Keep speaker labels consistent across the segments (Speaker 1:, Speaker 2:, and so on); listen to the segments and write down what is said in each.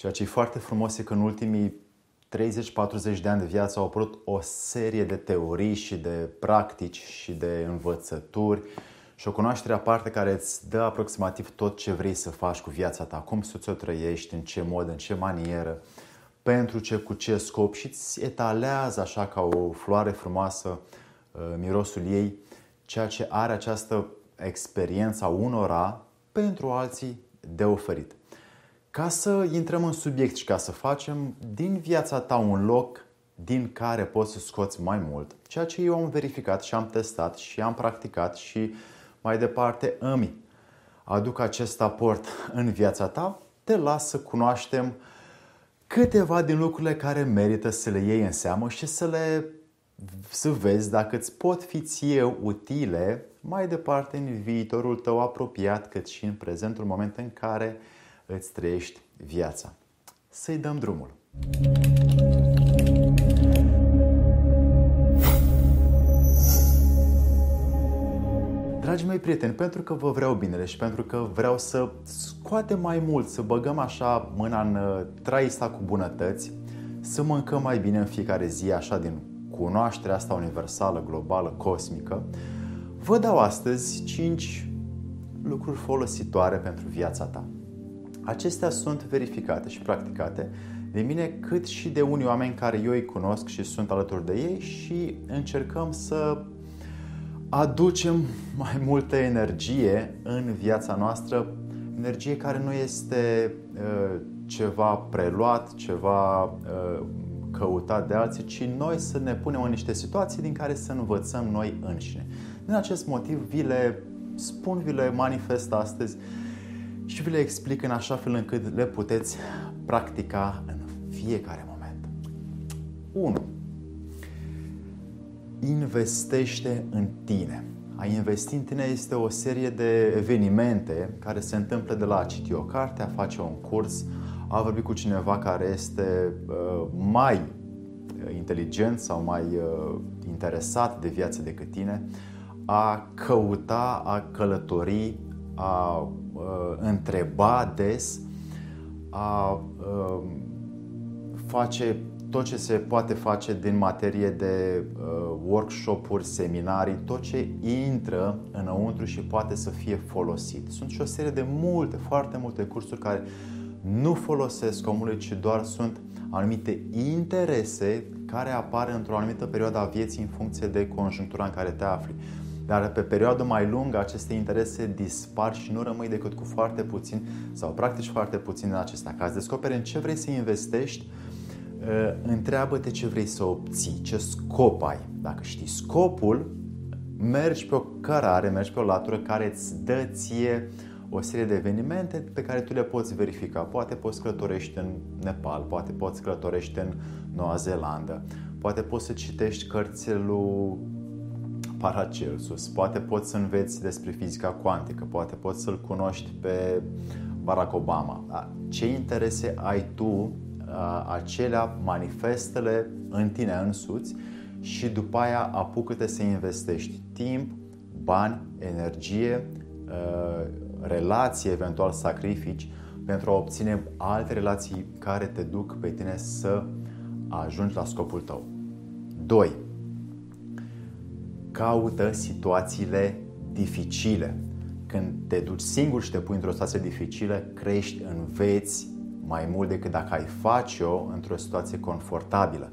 Speaker 1: Ceea ce e foarte frumos e că în ultimii 30-40 de ani de viață au apărut o serie de teorii și de practici și de învățături și o cunoaștere aparte care îți dă aproximativ tot ce vrei să faci cu viața ta, cum să ți-o trăiești, în ce mod, în ce manieră, pentru ce, cu ce scop și îți etalează așa ca o floare frumoasă uh, mirosul ei, ceea ce are această experiență a unora pentru alții de oferit. Ca să intrăm în subiect și ca să facem din viața ta un loc din care poți să scoți mai mult, ceea ce eu am verificat și am testat și am practicat și mai departe îmi aduc acest aport în viața ta, te las să cunoaștem câteva din lucrurile care merită să le iei în seamă și să le să vezi dacă îți pot fi ție utile mai departe în viitorul tău apropiat, cât și în prezentul moment în care îți trăiești viața. Să-i dăm drumul! Dragii mei prieteni, pentru că vă vreau binele și pentru că vreau să scoatem mai mult, să băgăm așa mâna în uh, traista cu bunătăți, să mâncăm mai bine în fiecare zi, așa din cunoașterea asta universală, globală, cosmică, vă dau astăzi 5 lucruri folositoare pentru viața ta. Acestea sunt verificate și practicate de mine, cât și de unii oameni care eu îi cunosc și sunt alături de ei și încercăm să aducem mai multă energie în viața noastră, energie care nu este uh, ceva preluat, ceva uh, căutat de alții, ci noi să ne punem în niște situații din care să învățăm noi înșine. Din acest motiv vi le spun, vi le manifest astăzi și vi le explic în așa fel încât le puteți practica în fiecare moment. 1. Investește în tine. A investi în tine este o serie de evenimente care se întâmplă de la a citi o carte, a face un curs, a vorbi cu cineva care este uh, mai uh, inteligent sau mai uh, interesat de viață decât tine, a căuta, a călători, a întreba des, a face tot ce se poate face din materie de uh, workshop-uri, seminarii, tot ce intră înăuntru și poate să fie folosit. Sunt și o serie de multe, foarte multe cursuri care nu folosesc omului, ci doar sunt anumite interese care apar într-o anumită perioadă a vieții în funcție de conjunctura în care te afli. Dar pe perioadă mai lungă aceste interese dispar și nu rămâi decât cu foarte puțin sau practici foarte puțin în acestea. Ca să descoperi în ce vrei să investești, ă, întreabă-te ce vrei să obții, ce scop ai. Dacă știi scopul, mergi pe o cărare, mergi pe o latură care îți dă ție o serie de evenimente pe care tu le poți verifica. Poate poți călătorești în Nepal, poate poți călătorești în Noua Zeelandă, poate poți să citești cărțile lui Paracelsus, poate poți să înveți despre fizica cuantică, poate poți să-l cunoști pe Barack Obama. Da? Ce interese ai tu, acelea manifestele în tine însuți și după aia apucă-te să investești timp, bani, energie, relații, eventual sacrifici, pentru a obține alte relații care te duc pe tine să ajungi la scopul tău. 2 caută situațiile dificile. Când te duci singur și te pui într-o situație dificilă, crești, înveți mai mult decât dacă ai face-o într-o situație confortabilă.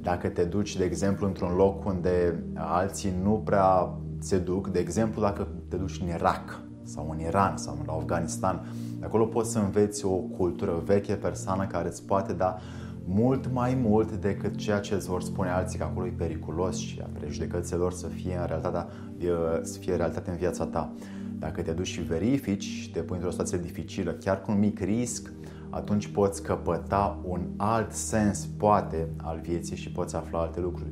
Speaker 1: Dacă te duci, de exemplu, într-un loc unde alții nu prea se duc, de exemplu, dacă te duci în Irak sau în Iran sau în Afganistan, acolo poți să înveți o cultură veche, persoană care îți poate da mult mai mult decât ceea ce îți vor spune alții că acolo e periculos și a prejudecățile lor să fie în realitatea, să fie realitate în viața ta. Dacă te duci și verifici și te pui într-o situație dificilă, chiar cu un mic risc, atunci poți căpăta un alt sens, poate, al vieții și poți afla alte lucruri.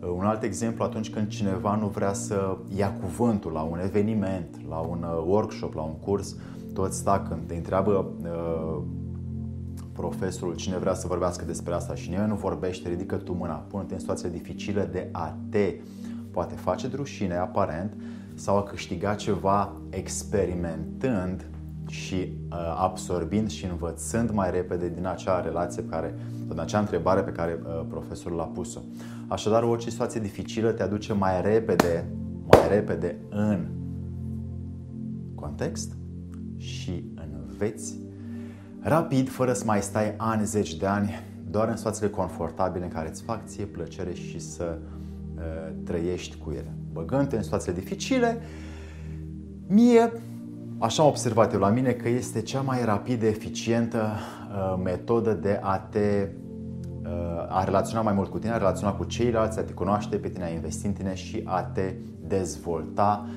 Speaker 1: Uh, un alt exemplu, atunci când cineva nu vrea să ia cuvântul la un eveniment, la un uh, workshop, la un curs, toți tac când te întreabă uh, profesorul, cine vrea să vorbească despre asta și nimeni nu vorbește, ridică tu mâna, pune-te în situație dificilă de a te poate face de rușine aparent sau a câștiga ceva experimentând și uh, absorbind și învățând mai repede din acea relație pe care, din acea întrebare pe care uh, profesorul a pus-o. Așadar, orice situație dificilă te aduce mai repede, mai repede în context și înveți rapid, fără să mai stai ani, zeci de ani, doar în situațiile confortabile în care îți fac ție plăcere și să uh, trăiești cu ele. băgând în situațiile dificile, mie, așa am observat eu la mine, că este cea mai rapidă, eficientă uh, metodă de a te uh, a relaționa mai mult cu tine, a relaționa cu ceilalți, a te cunoaște pe tine, a investi în tine și a te dezvolta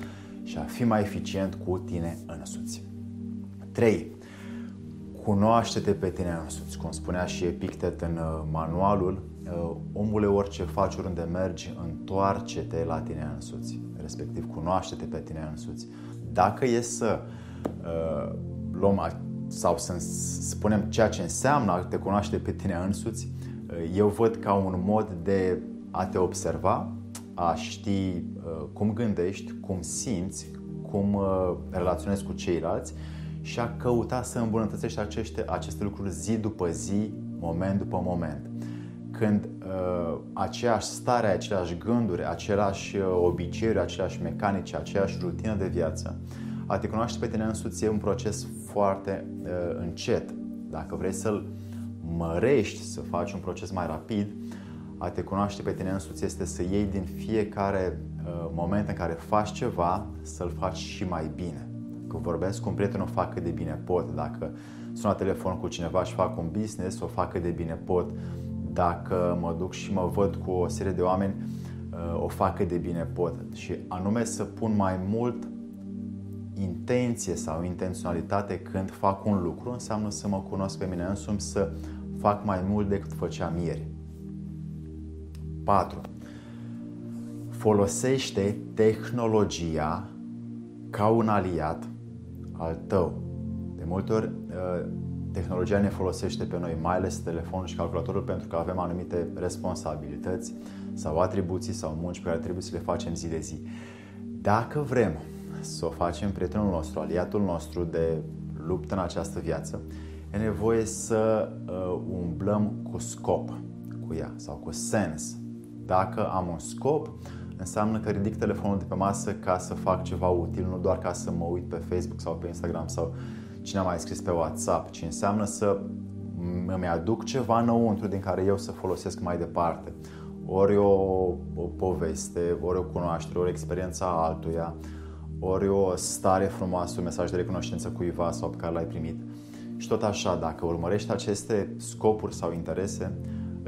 Speaker 1: și a fi mai eficient cu tine însuți. 3. Cunoaște-te pe tine însuți. Cum spunea și Epictet în uh, manualul, uh, omule, orice faci, oriunde mergi, întoarce-te la tine însuți. Respectiv, cunoaște-te pe tine însuți. Dacă e să uh, luăm sau să spunem ceea ce înseamnă a te cunoaște pe tine însuți, uh, eu văd ca un mod de a te observa, a ști uh, cum gândești, cum simți, cum uh, relaționezi cu ceilalți și a căuta să îmbunătățești aceste, aceste lucruri zi după zi, moment după moment. Când uh, aceeași stare, aceleași gânduri, aceleași uh, obiceiuri, aceleași mecanici, aceeași rutină de viață, a te cunoaște pe tine însuți e un proces foarte uh, încet. Dacă vrei să-l mărești, să faci un proces mai rapid, a te cunoaște pe tine însuți este să iei din fiecare uh, moment în care faci ceva, să-l faci și mai bine. Când vorbesc cu un prieten, o fac cât de bine pot. Dacă sun la telefon cu cineva și fac un business, o fac cât de bine pot. Dacă mă duc și mă văd cu o serie de oameni, uh, o fac cât de bine pot. Și anume să pun mai mult intenție sau intenționalitate când fac un lucru, înseamnă să mă cunosc pe mine însumi, să fac mai mult decât făceam ieri. 4. Folosește tehnologia ca un aliat al tău. De multe ori, uh, tehnologia ne folosește pe noi, mai ales telefonul și calculatorul, pentru că avem anumite responsabilități sau atribuții sau munci pe care trebuie să le facem zi de zi. Dacă vrem să o facem prietenul nostru, aliatul nostru de luptă în această viață, e nevoie să uh, umblăm cu scop cu ea sau cu sens. Dacă am un scop, înseamnă că ridic telefonul de pe masă ca să fac ceva util, nu doar ca să mă uit pe Facebook sau pe Instagram sau cine a mai scris pe WhatsApp, ci înseamnă să îmi aduc ceva înăuntru din care eu să folosesc mai departe. Ori o, o poveste, ori o cunoaștere, ori experiența altuia, ori o stare frumoasă, un mesaj de recunoștință cuiva sau pe care l-ai primit. Și tot așa, dacă urmărești aceste scopuri sau interese,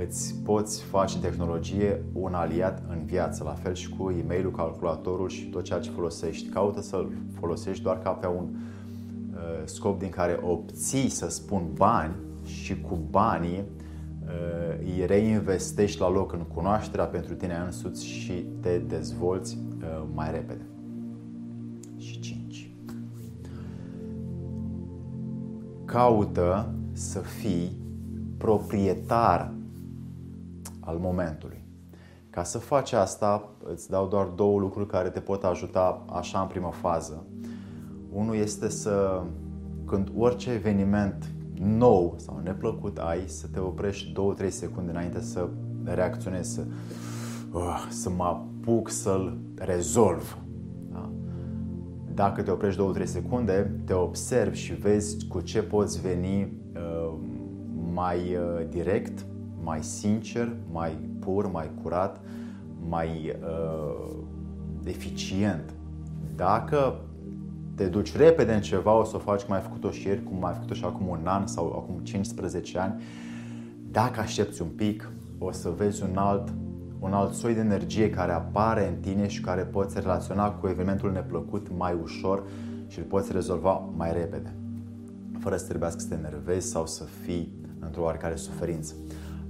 Speaker 1: îți poți face tehnologie un aliat în viață, la fel și cu e-mailul, calculatorul și tot ceea ce folosești. Caută să-l folosești doar ca pe un uh, scop din care obții, să spun, bani și cu banii uh, îi reinvestești la loc în cunoașterea pentru tine însuți și te dezvolți uh, mai repede. Și 5. Caută să fii proprietar al momentului. Ca să faci asta, îți dau doar două lucruri care te pot ajuta așa în primă fază. Unul este să, când orice eveniment nou sau neplăcut ai, să te oprești 2-3 secunde înainte să reacționezi, să, uh, să mă apuc să-l rezolv. Da? Dacă te oprești 2-3 secunde, te observi și vezi cu ce poți veni uh, mai uh, direct, mai sincer, mai pur, mai curat, mai uh, eficient. Dacă te duci repede în ceva, o să o faci cum ai făcut-o și ieri, cum ai făcut-o și acum un an sau acum 15 ani. Dacă aștepți un pic, o să vezi un alt, un alt soi de energie care apare în tine și care poți relaționa cu evenimentul neplăcut mai ușor și îl poți rezolva mai repede, fără să trebuiască să te enervezi sau să fii într-o oarecare suferință.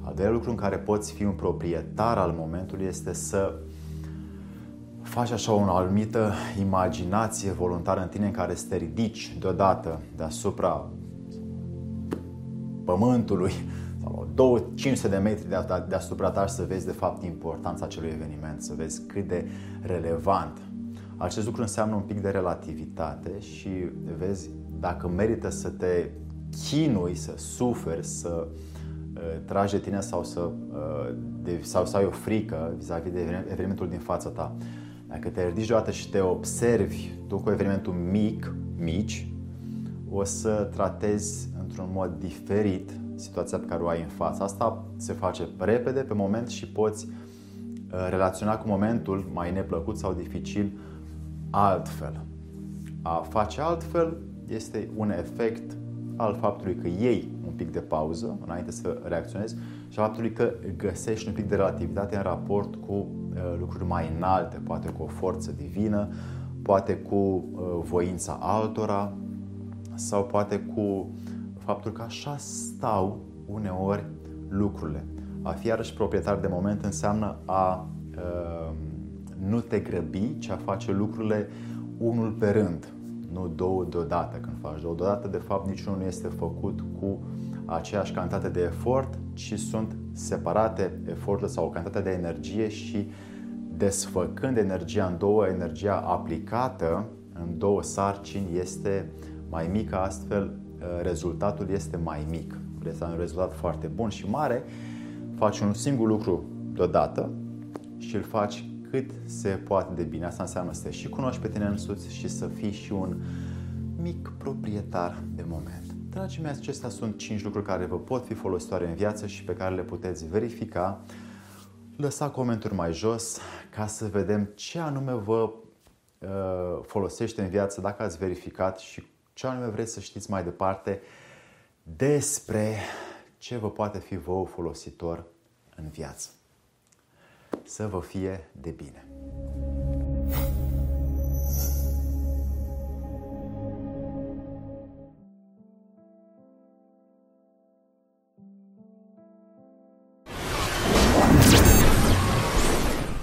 Speaker 1: Al doilea lucru în care poți fi un proprietar al momentului este să faci așa o anumită imaginație voluntară în tine în care să te ridici deodată deasupra pământului sau 500 de metri deasupra ta și să vezi de fapt importanța acelui eveniment, să vezi cât de relevant. Acest lucru înseamnă un pic de relativitate și vezi dacă merită să te chinui, să suferi, să uh, tragi de tine sau să, uh, de, sau să ai o frică vis-a-vis de evenimentul din fața ta. Dacă te ridici deodată și te observi tu cu evenimentul mic, mici, o să tratezi într-un mod diferit situația pe care o ai în față. Asta se face repede, pe moment și poți uh, relaționa cu momentul mai neplăcut sau dificil altfel. A face altfel este un efect al faptului că iei un pic de pauză înainte să reacționezi și al faptului că găsești un pic de relativitate în raport cu uh, lucruri mai înalte, poate cu o forță divină, poate cu uh, voința altora sau poate cu faptul că așa stau uneori lucrurile. A fi iarăși proprietar de moment înseamnă a uh, nu te grăbi, ci a face lucrurile unul pe rând, nu două deodată. Când faci două deodată, de fapt, niciunul nu este făcut cu aceeași cantitate de efort, ci sunt separate eforturile sau cantitatea de energie și desfăcând energia în două, energia aplicată în două sarcini este mai mică, astfel uh, rezultatul este mai mic. Este un rezultat foarte bun și mare, faci un singur lucru deodată și îl faci cât se poate de bine. Asta înseamnă să te și cunoști pe tine însuți și să fii și un mic proprietar de moment. Dragii mei, acestea sunt 5 lucruri care vă pot fi folositoare în viață și pe care le puteți verifica. Lăsa comentarii mai jos ca să vedem ce anume vă uh, folosește în viață, dacă ați verificat și ce anume vreți să știți mai departe despre ce vă poate fi vouă folositor în viață. Să vă fie de bine!